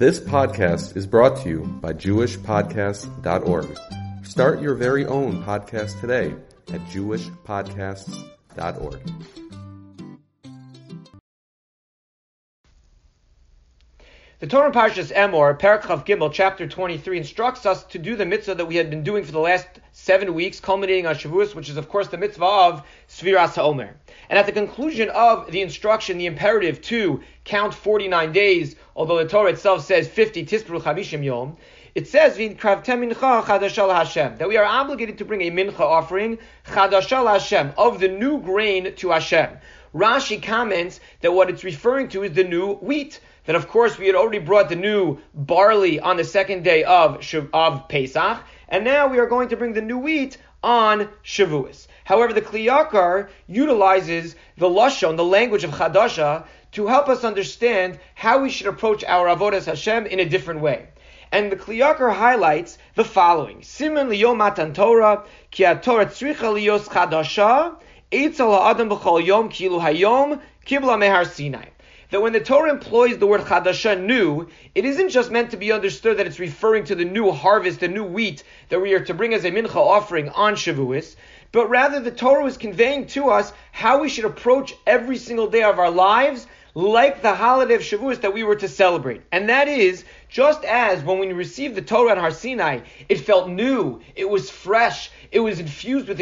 This podcast is brought to you by JewishPodcasts.org. Start your very own podcast today at JewishPodcasts.org. The Torah Parshas Emor, Perek Gimel, chapter 23, instructs us to do the mitzvah that we had been doing for the last seven weeks, culminating on Shavuos, which is of course the mitzvah of Sfiras HaOmer. And at the conclusion of the instruction, the imperative to count 49 days, although the Torah itself says 50 Tispru Chamishim Yom, it says that we are obligated to bring a mincha offering chadashal Hashem of the new grain to Hashem. Rashi comments that what it's referring to is the new wheat that of course we had already brought the new barley on the second day of, of Pesach, and now we are going to bring the new wheat on Shavuos. However, the Kli Yakar utilizes the Lashon, the language of Chadasha, to help us understand how we should approach our Avodas Hashem in a different way. And the Kli Yakar highlights the following. Simen liyom matan Torah, ki Torah tzricha liyos chadasha, eitzel ha'adam b'chol yom kilu hayom, kibla mehar Sinai that when the Torah employs the word chadasha, new, it isn't just meant to be understood that it's referring to the new harvest, the new wheat that we are to bring as a mincha offering on Shavuos, but rather the Torah is conveying to us how we should approach every single day of our lives like the holiday of Shavuos that we were to celebrate. And that is, just as when we received the Torah at Har Sinai, it felt new, it was fresh, it was infused with,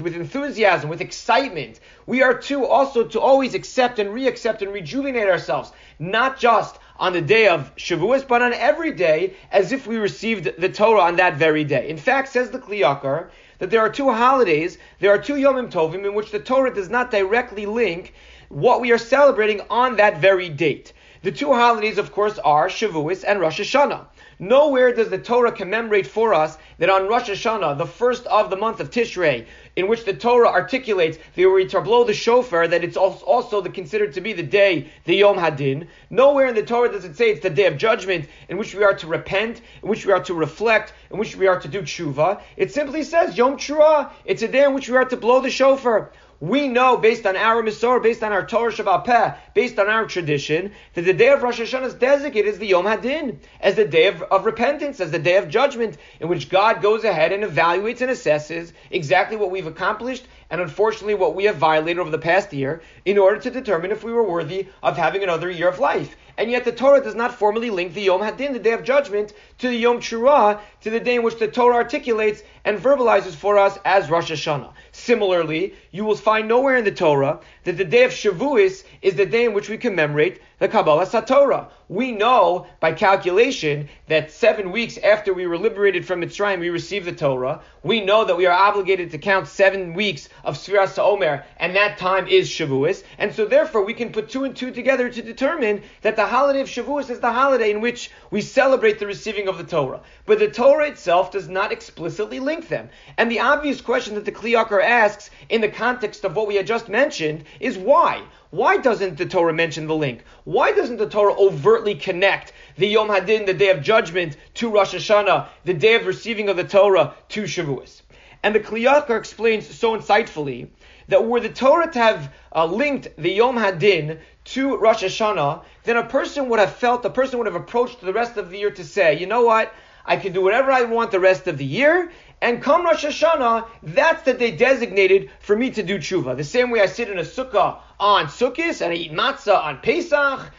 with enthusiasm, with excitement. We are too also to always accept and re-accept and rejuvenate ourselves, not just on the day of Shavuos, but on every day as if we received the Torah on that very day. In fact, says the Kli Yakar, that there are two holidays, there are two Yomim Tovim in which the Torah does not directly link what we are celebrating on that very date. The two holidays, of course, are Shavuos and Rosh Hashanah. Nowhere does the Torah commemorate for us that on Rosh Hashanah, the first of the month of Tishrei, in which the Torah articulates the blow the shofar, that it's also the, considered to be the day, the Yom Hadin. Nowhere in the Torah does it say it's the day of judgment in which we are to repent, in which we are to reflect, in which we are to do tshuva. It simply says Yom Trua. It's a day in which we are to blow the shofar. We know, based on our Misor, based on our Torah Shebaal Peh, based on our tradition, that the day of Rosh Hashanah is designated as the Yom Hadin, as the day of, of repentance, as the day of judgment, in which God goes ahead and evaluates and assesses exactly what we've accomplished and unfortunately what we have violated over the past year in order to determine if we were worthy of having another year of life. And yet the Torah does not formally link the Yom Hadin, the day of judgment, to the Yom Shura, to the day in which the Torah articulates and verbalizes for us as Rosh Hashanah. Similarly, you will find nowhere in the Torah that the day of Shavuos is the day in which we commemorate the Kabbalas HaTorah. We know by calculation that seven weeks after we were liberated from Mitzrayim, we received the Torah. We know that we are obligated to count seven weeks of Sfiras Omer, and that time is Shavuos. And so therefore we can put two and two together to determine that the holiday of Shavuos is the holiday in which we celebrate the receiving of the Torah. But the Torah itself does not explicitly link them. And the obvious question that the Kli Yakar asks in the context of what we had just mentioned is why? Why doesn't the Torah mention the link? Why doesn't the Torah overtly connect the Yom Hadin, the day of judgment, to Rosh Hashanah, the day of receiving of the Torah, to Shavuos? And the Kli Yakar explains so insightfully that were the Torah to have uh, linked the Yom Hadin to Rosh Hashanah, then a person would have felt, a person would have approached the rest of the year to say, you know what? I can do whatever I want the rest of the year, and come Rosh Hashanah, that's the day designated for me to do tshuva. The same way I sit in a sukkah on Sukkot and I eat matzah on Pesach,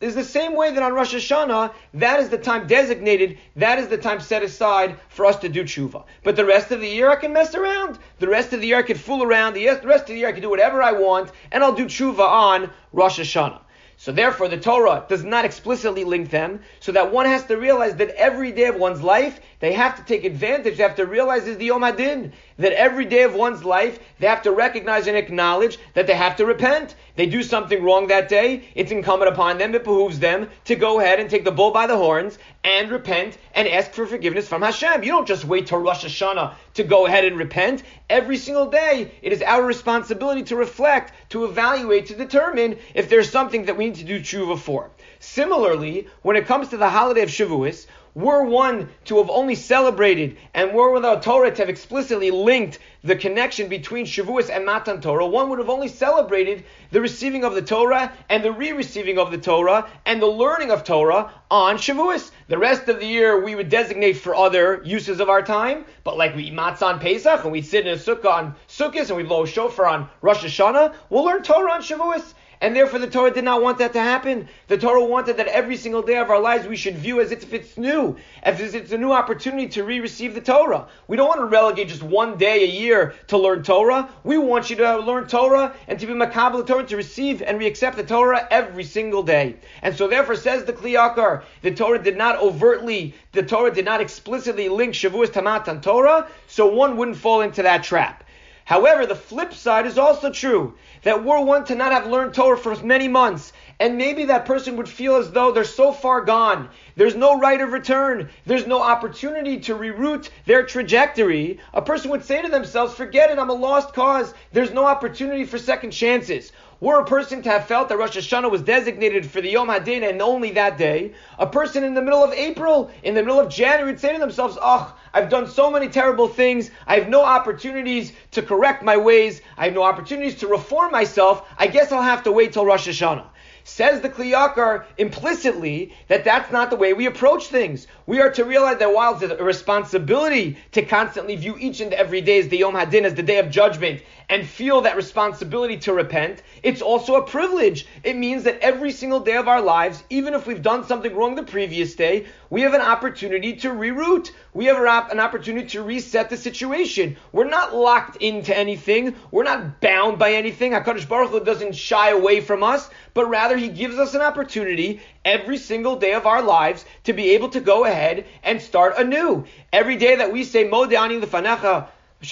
is the same way that on Rosh Hashanah, that is the time designated, that is the time set aside for us to do tshuva. But the rest of the year I can mess around. The rest of the year I can fool around. The rest of the year I can do whatever I want, and I'll do tshuva on Rosh Hashanah. So therefore, the Torah does not explicitly link them, so that one has to realize that every day of one's life, they have to take advantage, they have to realize is the Yom Hadin, that every day of one's life, they have to recognize and acknowledge that they have to repent. They do something wrong that day, it's incumbent upon them, it behooves them to go ahead and take the bull by the horns and repent and ask for forgiveness from Hashem. You don't just wait till Rosh Hashanah to go ahead and repent. Every single day, it is our responsibility to reflect, to evaluate, to determine if there's something that we need to do tshuva for. Similarly, when it comes to the holiday of Shavuos, were one to have only celebrated and were without Torah to have explicitly linked the connection between Shavuos and Matan Torah, one would have only celebrated the receiving of the Torah and the re-receiving of the Torah and the learning of Torah on Shavuos. The rest of the year we would designate for other uses of our time, but like we eat matzah on Pesach and we sit in a sukkah on Sukkot and we blow a shofar on Rosh Hashanah, we'll learn Torah on Shavuos. And therefore, the Torah did not want that to happen. The Torah wanted that every single day of our lives we should view as if it's new, as if it's a new opportunity to re-receive the Torah. We don't want to relegate just one day a year to learn Torah. We want you to learn Torah and to be makabel Torah, to receive and re-accept the Torah every single day. And so, therefore, says the Kli Yakar, the Torah did not overtly, the Torah did not explicitly link Shavuos to Matan Torah, so one wouldn't fall into that trap. However, the flip side is also true that we're one to not have learned Torah for many months. And maybe that person would feel as though they're so far gone. There's no right of return. There's no opportunity to reroute their trajectory. A person would say to themselves, forget it, I'm a lost cause. There's no opportunity for second chances. Were a person to have felt that Rosh Hashanah was designated for the Yom Hadin and only that day, a person in the middle of April, in the middle of January, would say to themselves, "Oh, I've done so many terrible things. I have no opportunities to correct my ways. I have no opportunities to reform myself. I guess I'll have to wait till Rosh Hashanah." Says the Kli Yakar implicitly that that's not the way we approach things. We are to realize that while it's a responsibility to constantly view each and every day as the Yom Hadin, as the day of judgment, and feel that responsibility to repent, it's also a privilege. It means that every single day of our lives, even if we've done something wrong the previous day, we have an opportunity to reroute. We have an opportunity to reset the situation. We're not locked into anything. We're not bound by anything. HaKadosh Baruch Hu doesn't shy away from us, but rather He gives us an opportunity every single day of our lives to be able to go ahead and start anew. Every day that we say, Modani lefanecha, we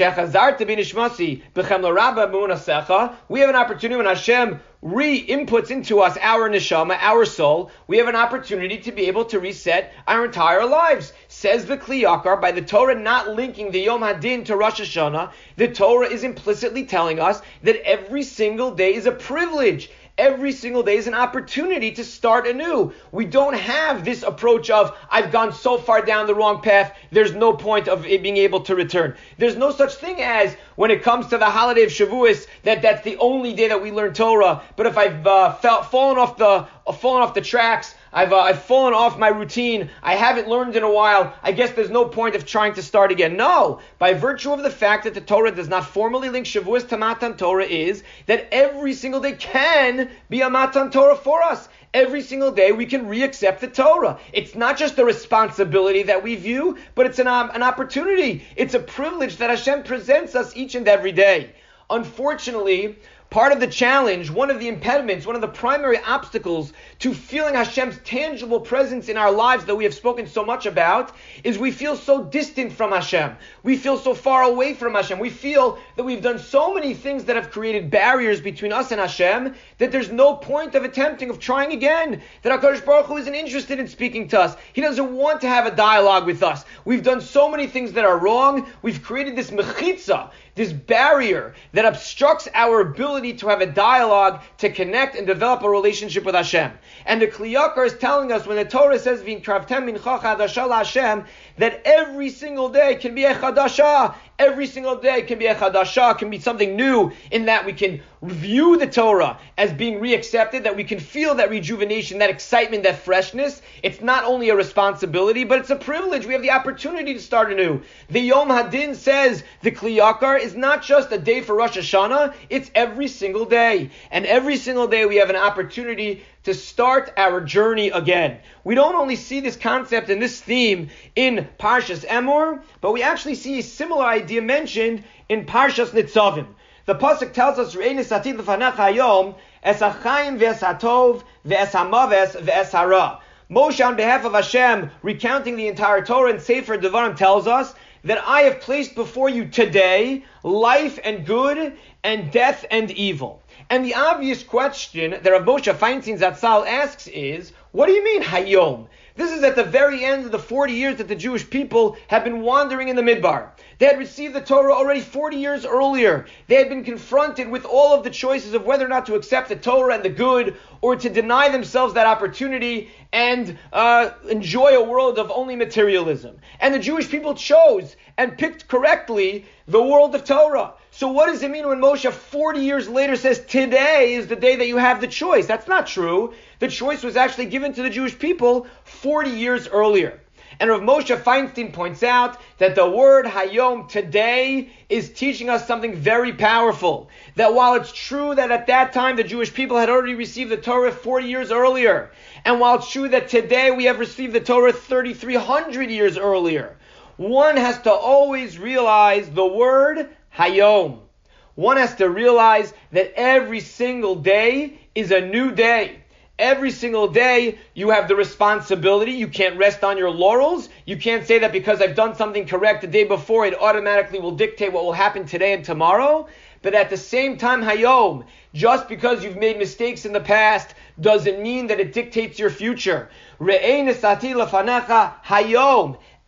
have an opportunity when Hashem re-inputs into us our neshama, our soul. We have an opportunity to be able to reset our entire lives. Says the Kli Yakar, by the Torah not linking the Yom Hadin to Rosh Hashanah, the Torah is implicitly telling us that every single day is a privilege. Every single day is an opportunity to start anew. We don't have this approach of, I've gone so far down the wrong path, there's no point of it being able to return. There's no such thing as, when it comes to the holiday of Shavuos, that that's the only day that we learn Torah. But if I've uh, felt, fallen off the, fallen off the tracks, I've, uh, I've fallen off my routine. I haven't learned in a while. I guess there's no point of trying to start again. No, by virtue of the fact that the Torah does not formally link Shavuos to Matan Torah is that every single day can be a Matan Torah for us. Every single day we can re-accept the Torah. It's not just a responsibility that we view, but it's an, um, an opportunity. It's a privilege that Hashem presents us each and every day. Unfortunately, Part of the challenge, one of the impediments, one of the primary obstacles to feeling Hashem's tangible presence in our lives that we have spoken so much about is we feel so distant from Hashem. We feel so far away from Hashem. We feel that we've done so many things that have created barriers between us and Hashem that there's no point of attempting, of trying again. That HaKadosh Baruch Hu isn't interested in speaking to us. He doesn't want to have a dialogue with us. We've done so many things that are wrong. We've created this mechitza, this barrier that obstructs our ability to have a dialogue, to connect and develop a relationship with Hashem. And the Kli Yakar is telling us when the Torah says Hashem that every single day can be a chadasha. Every single day can be a chadasha, can be something new in that we can view the Torah as being reaccepted, that we can feel that rejuvenation, that excitement, that freshness. It's not only a responsibility, but it's a privilege. We have the opportunity to start anew. The Yom Hadin says the Kli Yakar is not just a day for Rosh Hashanah, it's every single day. And every single day we have an opportunity to start our journey again. We don't only see this concept and this theme in Parshas Emor, but we actually see a similar idea mentioned in Parshas Nitzavim. The pasuk tells us, "Re'enis atid lefanach hayom es ha'chaim ve'es ha'tov ve'es ha'maves ve'es ha'ra." Moshe, on behalf of Hashem, recounting the entire Torah and Sefer Devarim, tells us that I have placed before you today life and good and death and evil. And the obvious question that Rav Moshe Feinstein Zatzal asks is, what do you mean Hayom? This is at the very end of the 40 years that the Jewish people have been wandering in the Midbar. They had received the Torah already 40 years earlier. They had been confronted with all of the choices of whether or not to accept the Torah and the good, or to deny themselves that opportunity and uh, enjoy a world of only materialism. And the Jewish people chose and picked correctly the world of Torah. So what does it mean when Moshe 40 years later says today is the day that you have the choice? That's not true. The choice was actually given to the Jewish people 40 years earlier. And Rav Moshe Feinstein points out that the word Hayom today is teaching us something very powerful. That while it's true that at that time the Jewish people had already received the Torah 40 years earlier, and while it's true that today we have received the Torah 3,300 years earlier, one has to always realize the word Hayom. One has to realize that every single day is a new day. Every single day, you have the responsibility. You can't rest on your laurels. You can't say that because I've done something correct the day before, it automatically will dictate what will happen today and tomorrow. But at the same time, Hayom, just because you've made mistakes in the past doesn't mean that it dictates your future. Hayom.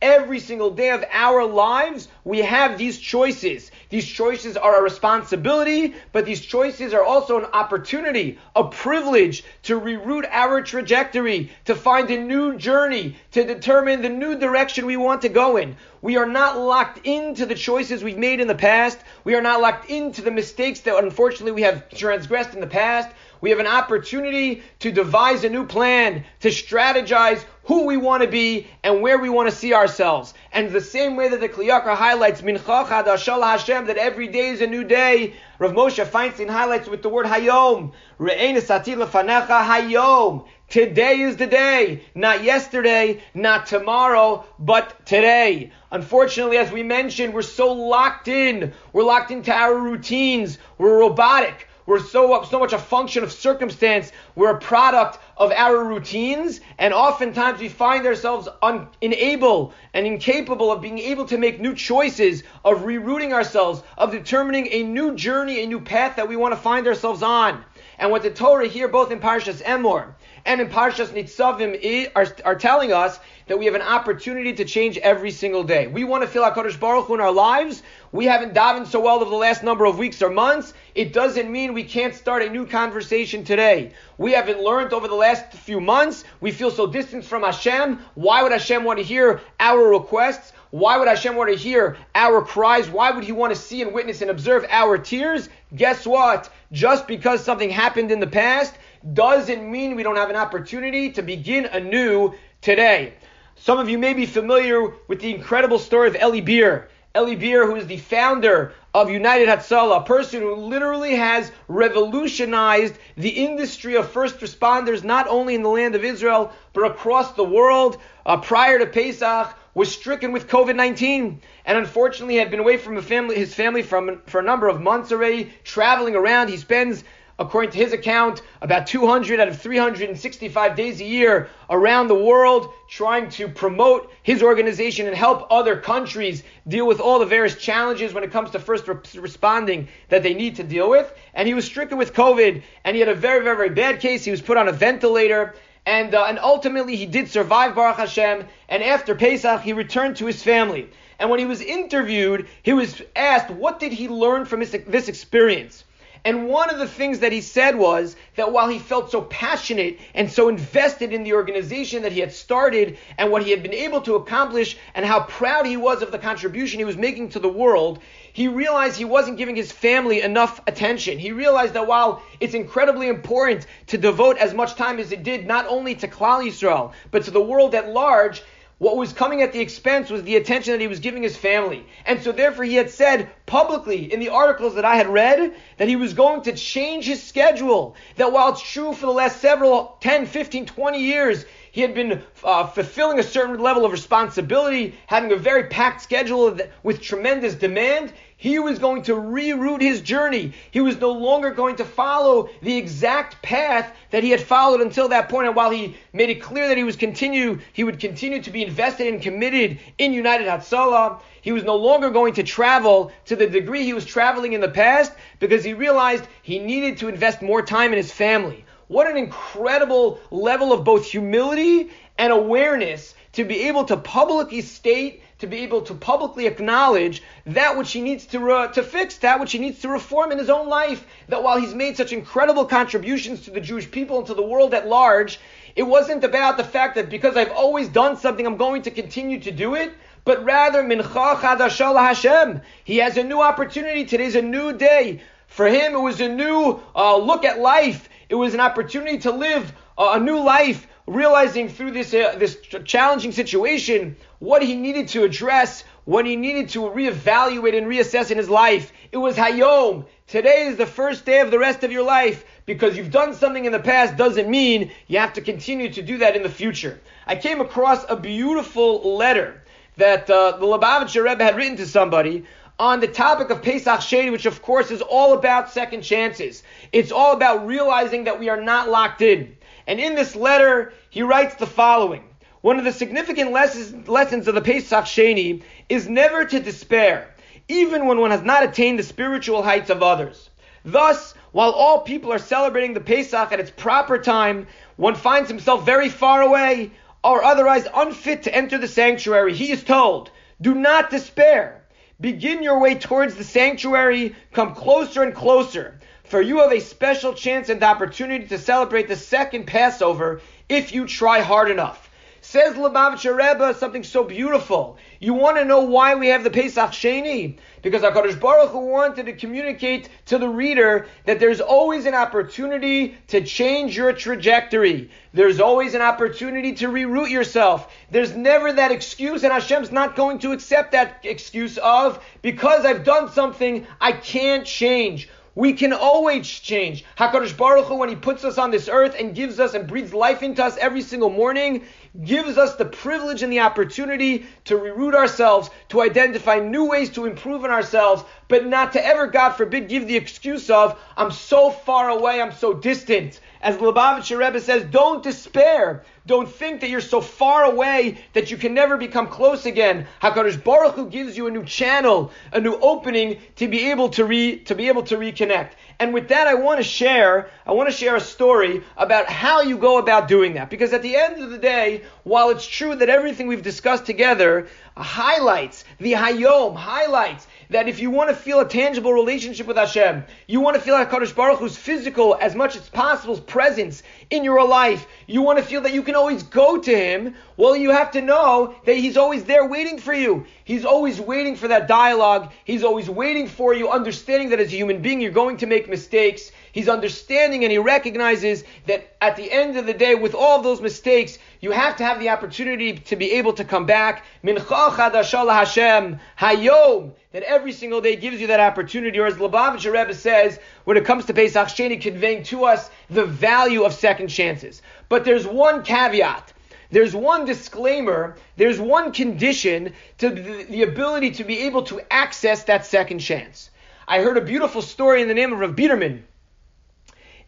Every single day of our lives, we have these choices. These choices are a responsibility, but these choices are also an opportunity, a privilege to reroute our trajectory, to find a new journey, to determine the new direction we want to go in. We are not locked into the choices we've made in the past. We are not locked into the mistakes that unfortunately we have transgressed in the past. We have an opportunity to devise a new plan, to strategize who we want to be and where we want to see ourselves. And the same way that the Kli Yakar highlights Mincha Chadashal Hashem, that every day is a new day, Rav Moshe Feinstein highlights with the word Hayom. Re'ein lefanecha Hayom. Today is the day, not yesterday, not tomorrow, but today. Unfortunately, as we mentioned, we're so locked in. We're locked into our routines. We're robotic. We're so, so much a function of circumstance. We're a product of our routines, and oftentimes we find ourselves un, unable and incapable of being able to make new choices, of rerouting ourselves, of determining a new journey, a new path that we want to find ourselves on. And what the Torah here, both in Parshas Emor and in Parshas Nitzavim, are, are telling us that we have an opportunity to change every single day. We want to feel HaKadosh Baruch Hu in our lives. We haven't davened so well over the last number of weeks or months. It doesn't mean we can't start a new conversation today. We haven't learned over the last few months. We feel so distant from Hashem. Why would Hashem want to hear our requests? Why would Hashem want to hear our cries? Why would He want to see and witness and observe our tears? Guess what? Just because something happened in the past doesn't mean we don't have an opportunity to begin anew today. Some of you may be familiar with the incredible story of Eli Beer. Eli Beer, who is the founder of United Hatzalah, a person who literally has revolutionized the industry of first responders, not only in the land of Israel, but across the world. Uh, prior to Pesach, was stricken with COVID-19 and unfortunately had been away from family, his family from, for a number of months already, traveling around. He spends according to his account, about 200 out of 365 days a year around the world, trying to promote his organization and help other countries deal with all the various challenges when it comes to first re- responding that they need to deal with. And he was stricken with COVID, and he had a very, very, very bad case. He was put on a ventilator. And, uh, and ultimately, he did survive Baruch Hashem. And after Pesach, he returned to his family. And when he was interviewed, he was asked, what did he learn from his, this experience? And one of the things that he said was that while he felt so passionate and so invested in the organization that he had started and what he had been able to accomplish and how proud he was of the contribution he was making to the world, he realized he wasn't giving his family enough attention. He realized that while it's incredibly important to devote as much time as it did not only to Klal Yisrael, but to the world at large, what was coming at the expense was the attention that he was giving his family. And so therefore he had said publicly in the articles that I had read that he was going to change his schedule. That while it's true for the last several 10, 15, 20 years, he had been uh, fulfilling a certain level of responsibility, having a very packed schedule with tremendous demand he was going to reroute his journey. He was no longer going to follow the exact path that he had followed until that point. And while he made it clear that he was continue, he would continue to be invested and committed in United Hatzalah, he was no longer going to travel to the degree he was traveling in the past because he realized he needed to invest more time in his family. What an incredible level of both humility and awareness to be able to publicly state, to be able to publicly acknowledge that which he needs to, uh, to fix, that which he needs to reform in his own life. That while he's made such incredible contributions to the Jewish people and to the world at large, it wasn't about the fact that because I've always done something, I'm going to continue to do it, but rather mincha chadashal Hashem. He has a new opportunity. Today's a new day. For him, it was a new uh, look at life. It was an opportunity to live uh, a new life realizing through this uh, this challenging situation what he needed to address, what he needed to reevaluate and reassess in his life. It was Hayom. Today is the first day of the rest of your life. Because you've done something in the past doesn't mean you have to continue to do that in the future. I came across a beautiful letter that uh, the Lubavitcher Rebbe had written to somebody on the topic of Pesach Sheni, which of course is all about second chances. It's all about realizing that we are not locked in. And in this letter, he writes the following. One of the significant lessons, of the Pesach Sheni is never to despair, even when one has not attained the spiritual heights of others. Thus, while all people are celebrating the Pesach at its proper time, one finds himself very far away or otherwise unfit to enter the sanctuary. He is told, do not despair. Begin your way towards the sanctuary, come closer and closer for you have a special chance and opportunity to celebrate the second Passover if you try hard enough. Says Lubavitcher Rebbe something so beautiful. You want to know why we have the Pesach Sheni? Because HaKadosh Baruch Hu wanted to communicate to the reader that there's always an opportunity to change your trajectory. There's always an opportunity to reroute yourself. There's never that excuse, and Hashem's not going to accept that excuse of, because I've done something, I can't change. We can always change. HaKadosh Baruch Hu, when He puts us on this earth and gives us and breathes life into us every single morning, gives us the privilege and the opportunity to reroute ourselves, to identify new ways to improve in ourselves, but not to ever, God forbid, give the excuse of, I'm so far away, I'm so distant. As Lubavitcher Rebbe says, don't despair. Don't think that you're so far away that you can never become close again. Hakadosh Baruch Hu gives you a new channel, a new opening to be able to re, to be able to reconnect. And with that, I want to share, I want to share a story about how you go about doing that. Because at the end of the day, while it's true that everything we've discussed together highlights the Hayom, highlights that if you want to feel a tangible relationship with Hashem, you want to feel HaKadosh Baruch Hu's physical, as much as possible, presence in your life, you want to feel that you can always go to Him, well, you have to know that He's always there waiting for you. He's always waiting for that dialogue. He's always waiting for you, understanding that as a human being, you're going to make mistakes. He's understanding and he recognizes that at the end of the day, with all those mistakes, you have to have the opportunity to be able to come back. Mincha Hashem, Hayom, that every single day gives you that opportunity. Or as Lubavitcher Rebbe says, when it comes to Pesach Sheni, conveying to us the value of second chances. But there's one caveat. There's one disclaimer, there's one condition to the ability to be able to access that second chance. I heard a beautiful story in the name of Rav Biderman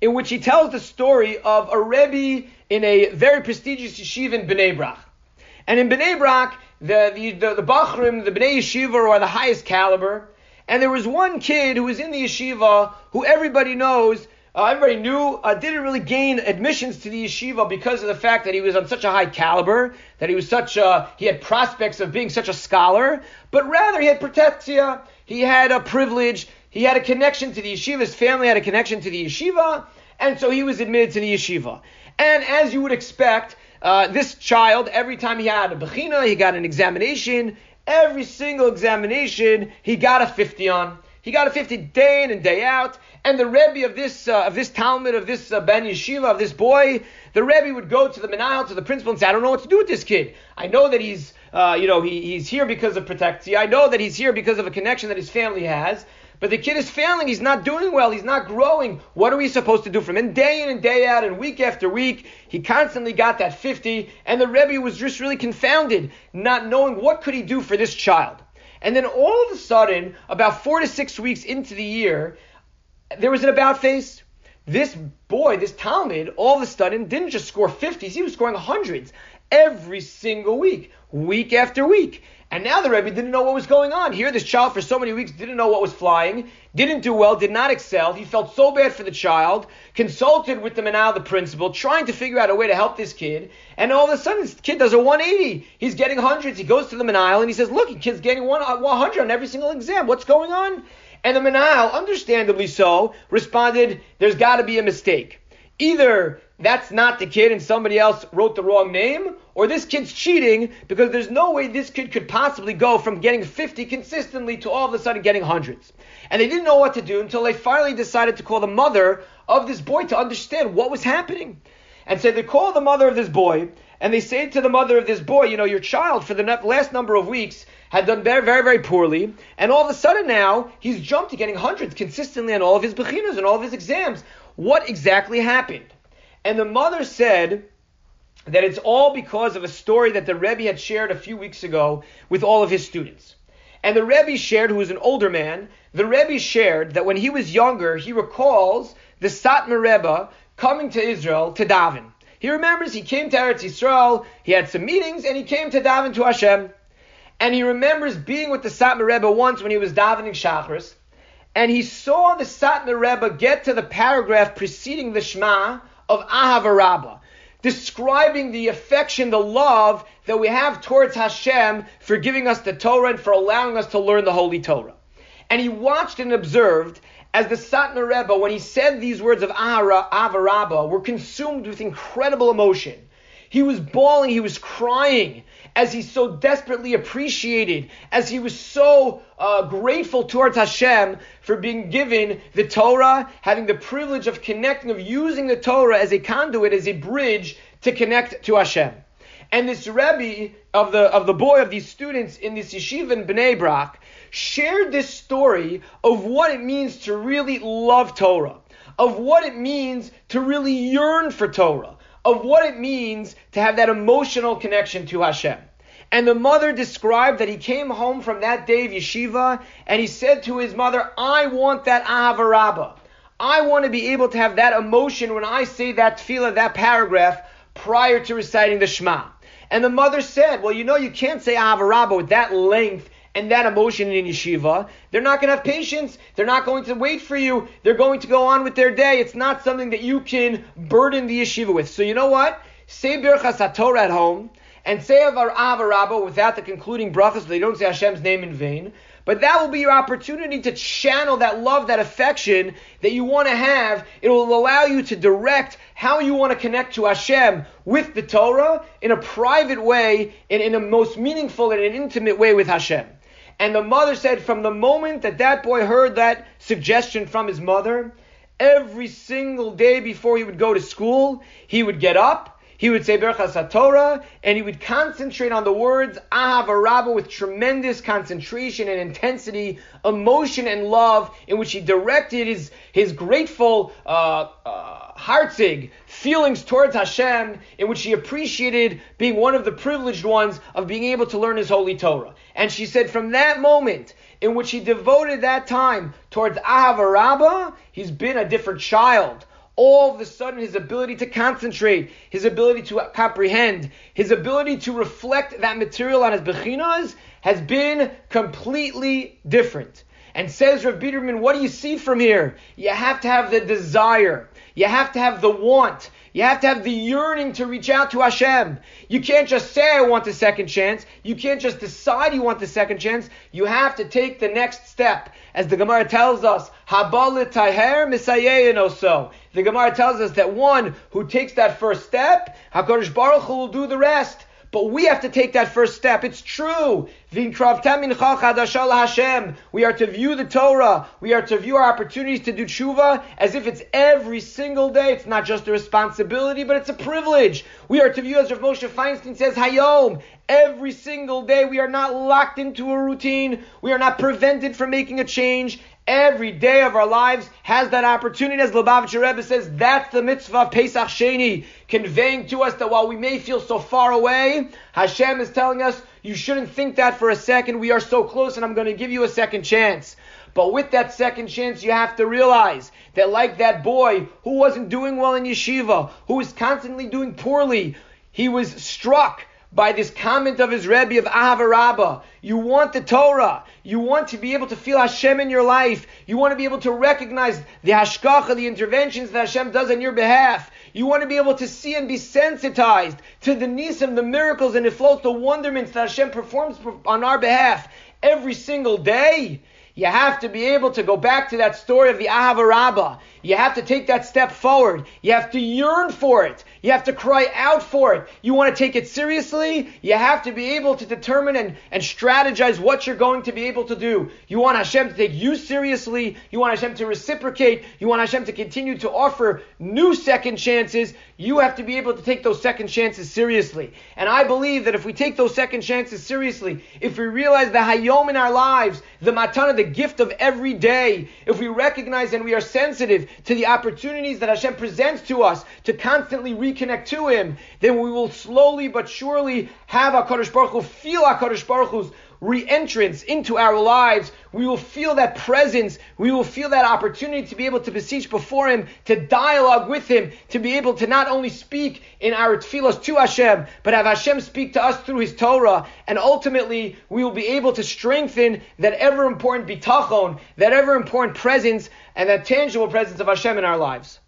in which he tells the story of a Rebbe in a very prestigious yeshiva in Bnei Brak. And in Bnei Brak, the, the, the, the Bachrim, the Bnei Yeshiva are the highest caliber. And there was one kid who was in the yeshiva who everybody knows, uh, everybody knew, uh, didn't really gain admissions to the yeshiva because of the fact that he was on such a high caliber, that he was such a, he had prospects of being such a scholar, but rather he had protectia, he had a privilege, he had a connection to the yeshiva. His family had a connection to the yeshiva, and so he was admitted to the yeshiva. And as you would expect, uh, this child, every time he had a bechina, he got an examination. Every single examination, he got a 50 on. He got a 50 day in and day out. And the Rebbe of this uh, of this Talmid, of this uh, Ben Yeshiva, of this boy, the Rebbe would go to the Menahel, to the principal, and say, I don't know what to do with this kid. I know that he's, uh, you know, he, he's here because of protectia. I know that he's here because of a connection that his family has. But the kid is failing. He's not doing well. He's not growing. What are we supposed to do for him? And day in and day out and week after week, he constantly got that 50. And the Rebbe was just really confounded, not knowing what could he do for this child. And then all of a sudden, about four to six weeks into the year, there was an about face. This boy, this Talmid, all of a sudden didn't just score 50s, he was scoring hundreds. Every single week, week after week. And now the Rebbe didn't know what was going on. Here, this child for so many weeks didn't know what was flying, didn't do well, did not excel. He felt so bad for the child, consulted with the Manal, the principal, trying to figure out a way to help this kid. And all of a sudden, this kid does a 180. He's getting hundreds. He goes to the Manal and he says, Look, the kid's getting 100 uh, on every single exam. What's going on? And the Manal, understandably so, responded, There's got to be a mistake. Either that's not the kid and somebody else wrote the wrong name, or this kid's cheating because there's no way this kid could possibly go from getting 50 consistently to all of a sudden getting hundreds. And they didn't know what to do until they finally decided to call the mother of this boy to understand what was happening. And so they call the mother of this boy, and they say to the mother of this boy, you know, your child for the last number of weeks had done very, very, very poorly, and all of a sudden now he's jumped to getting hundreds consistently on all of his bechinas and all of his exams. What exactly happened? And the mother said that it's all because of a story that the Rebbe had shared a few weeks ago with all of his students. And the Rebbe shared, who was an older man, the Rebbe shared that when he was younger, he recalls the Satmar Rebbe coming to Israel to daven. He remembers he came to Eretz Yisrael, he had some meetings, and he came to daven to Hashem. And he remembers being with the Satmar Rebbe once when he was davening Shachris, and he saw the Satmar Rebbe get to the paragraph preceding the Shema of Ahav describing the affection, the love that we have towards Hashem for giving us the Torah and for allowing us to learn the Holy Torah. And he watched and observed as the Satmar Rebbe, when he said these words of Ahavarabba, were consumed with incredible emotion. He was bawling, he was crying, as he so desperately appreciated, as he was so uh, grateful towards Hashem for being given the Torah, having the privilege of connecting, of using the Torah as a conduit, as a bridge to connect to Hashem. And this Rebbe of the of the boy of these students in this yeshiva in Bnei Brak shared this story of what it means to really love Torah, of what it means to really yearn for Torah, of what it means to have that emotional connection to Hashem. And the mother described that he came home from that day of yeshiva and he said to his mother, I want that ahavarabba. I want to be able to have that emotion when I say that tefillah, that paragraph, prior to reciting the Shema. And the mother said, Well, you know, you can't say ahavarabba with that length and that emotion in yeshiva. They're not going to have patience. They're not going to wait for you. They're going to go on with their day. It's not something that you can burden the yeshiva with. So you know what? Say Birchas HaTorah at home and say Avar Ahavarabba without the concluding brachas, so they don't say Hashem's name in vain. But that will be your opportunity to channel that love, that affection that you want to have. It will allow you to direct how you want to connect to Hashem with the Torah in a private way, in, in a most meaningful and an intimate way with Hashem. And the mother said, from the moment that that boy heard that suggestion from his mother, every single day before he would go to school, he would get up he would say Berchas Torah, and he would concentrate on the words Ahav with tremendous concentration and intensity, emotion and love, in which he directed his, his grateful uh, uh, feelings towards Hashem, in which he appreciated being one of the privileged ones of being able to learn his holy Torah. And she said, from that moment in which he devoted that time towards Ahav he's been a different child all of a sudden his ability to concentrate, his ability to comprehend, his ability to reflect that material on his bechinas has been completely different. And says Rav Biderman, what do you see from here? You have to have the desire. You have to have the want. You have to have the yearning to reach out to Hashem. You can't just say, I want the second chance. You can't just decide you want the second chance. You have to take the next step. As the Gemara tells us. The Gemara tells us that one who takes that first step, HaKadosh Baruch Hu will do the rest. But we have to take that first step. It's true. We are to view the Torah. We are to view our opportunities to do tshuva as if it's every single day. It's not just a responsibility, but it's a privilege. We are to view, as Rav Moshe Feinstein says, Hayom, every single day. We are not locked into a routine. We are not prevented from making a change. Every day of our lives has that opportunity. As Lubavitcher Rebbe says, that's the mitzvah of Pesach Sheni, conveying to us that while we may feel so far away, Hashem is telling us, you shouldn't think that for a second. We are so close and I'm going to give you a second chance. But with that second chance, you have to realize that like that boy who wasn't doing well in yeshiva, who was constantly doing poorly, he was struck by this comment of his Rebbe of Ahavarabba. You want the Torah. You want to be able to feel Hashem in your life. You want to be able to recognize the hashgacha, the interventions that Hashem does on your behalf. You want to be able to see and be sensitized to the nisim, the miracles, and it flows the wonderments that Hashem performs on our behalf every single day. You have to be able to go back to that story of the Ahavarabba. You have to take that step forward. You have to yearn for it. You have to cry out for it. You want to take it seriously? You have to be able to determine and, and strategize what you're going to be able to do. You want Hashem to take you seriously. You want Hashem to reciprocate. You want Hashem to continue to offer new second chances. You have to be able to take those second chances seriously. And I believe that if we take those second chances seriously, if we realize the hayom in our lives, the matana, the gift of every day, if we recognize and we are sensitive to the opportunities that Hashem presents to us to constantly reconnect to Him, then we will slowly but surely have HaKadosh Baruch Hu, feel HaKadosh Baruch Hu's re-entrance into our lives. We will feel that presence. We will feel that opportunity to be able to beseech before Him, to dialogue with Him, to be able to not only speak in our tefillos to Hashem, but have Hashem speak to us through His Torah. And ultimately, we will be able to strengthen that ever important bitachon, that ever important presence, and that tangible presence of Hashem in our lives.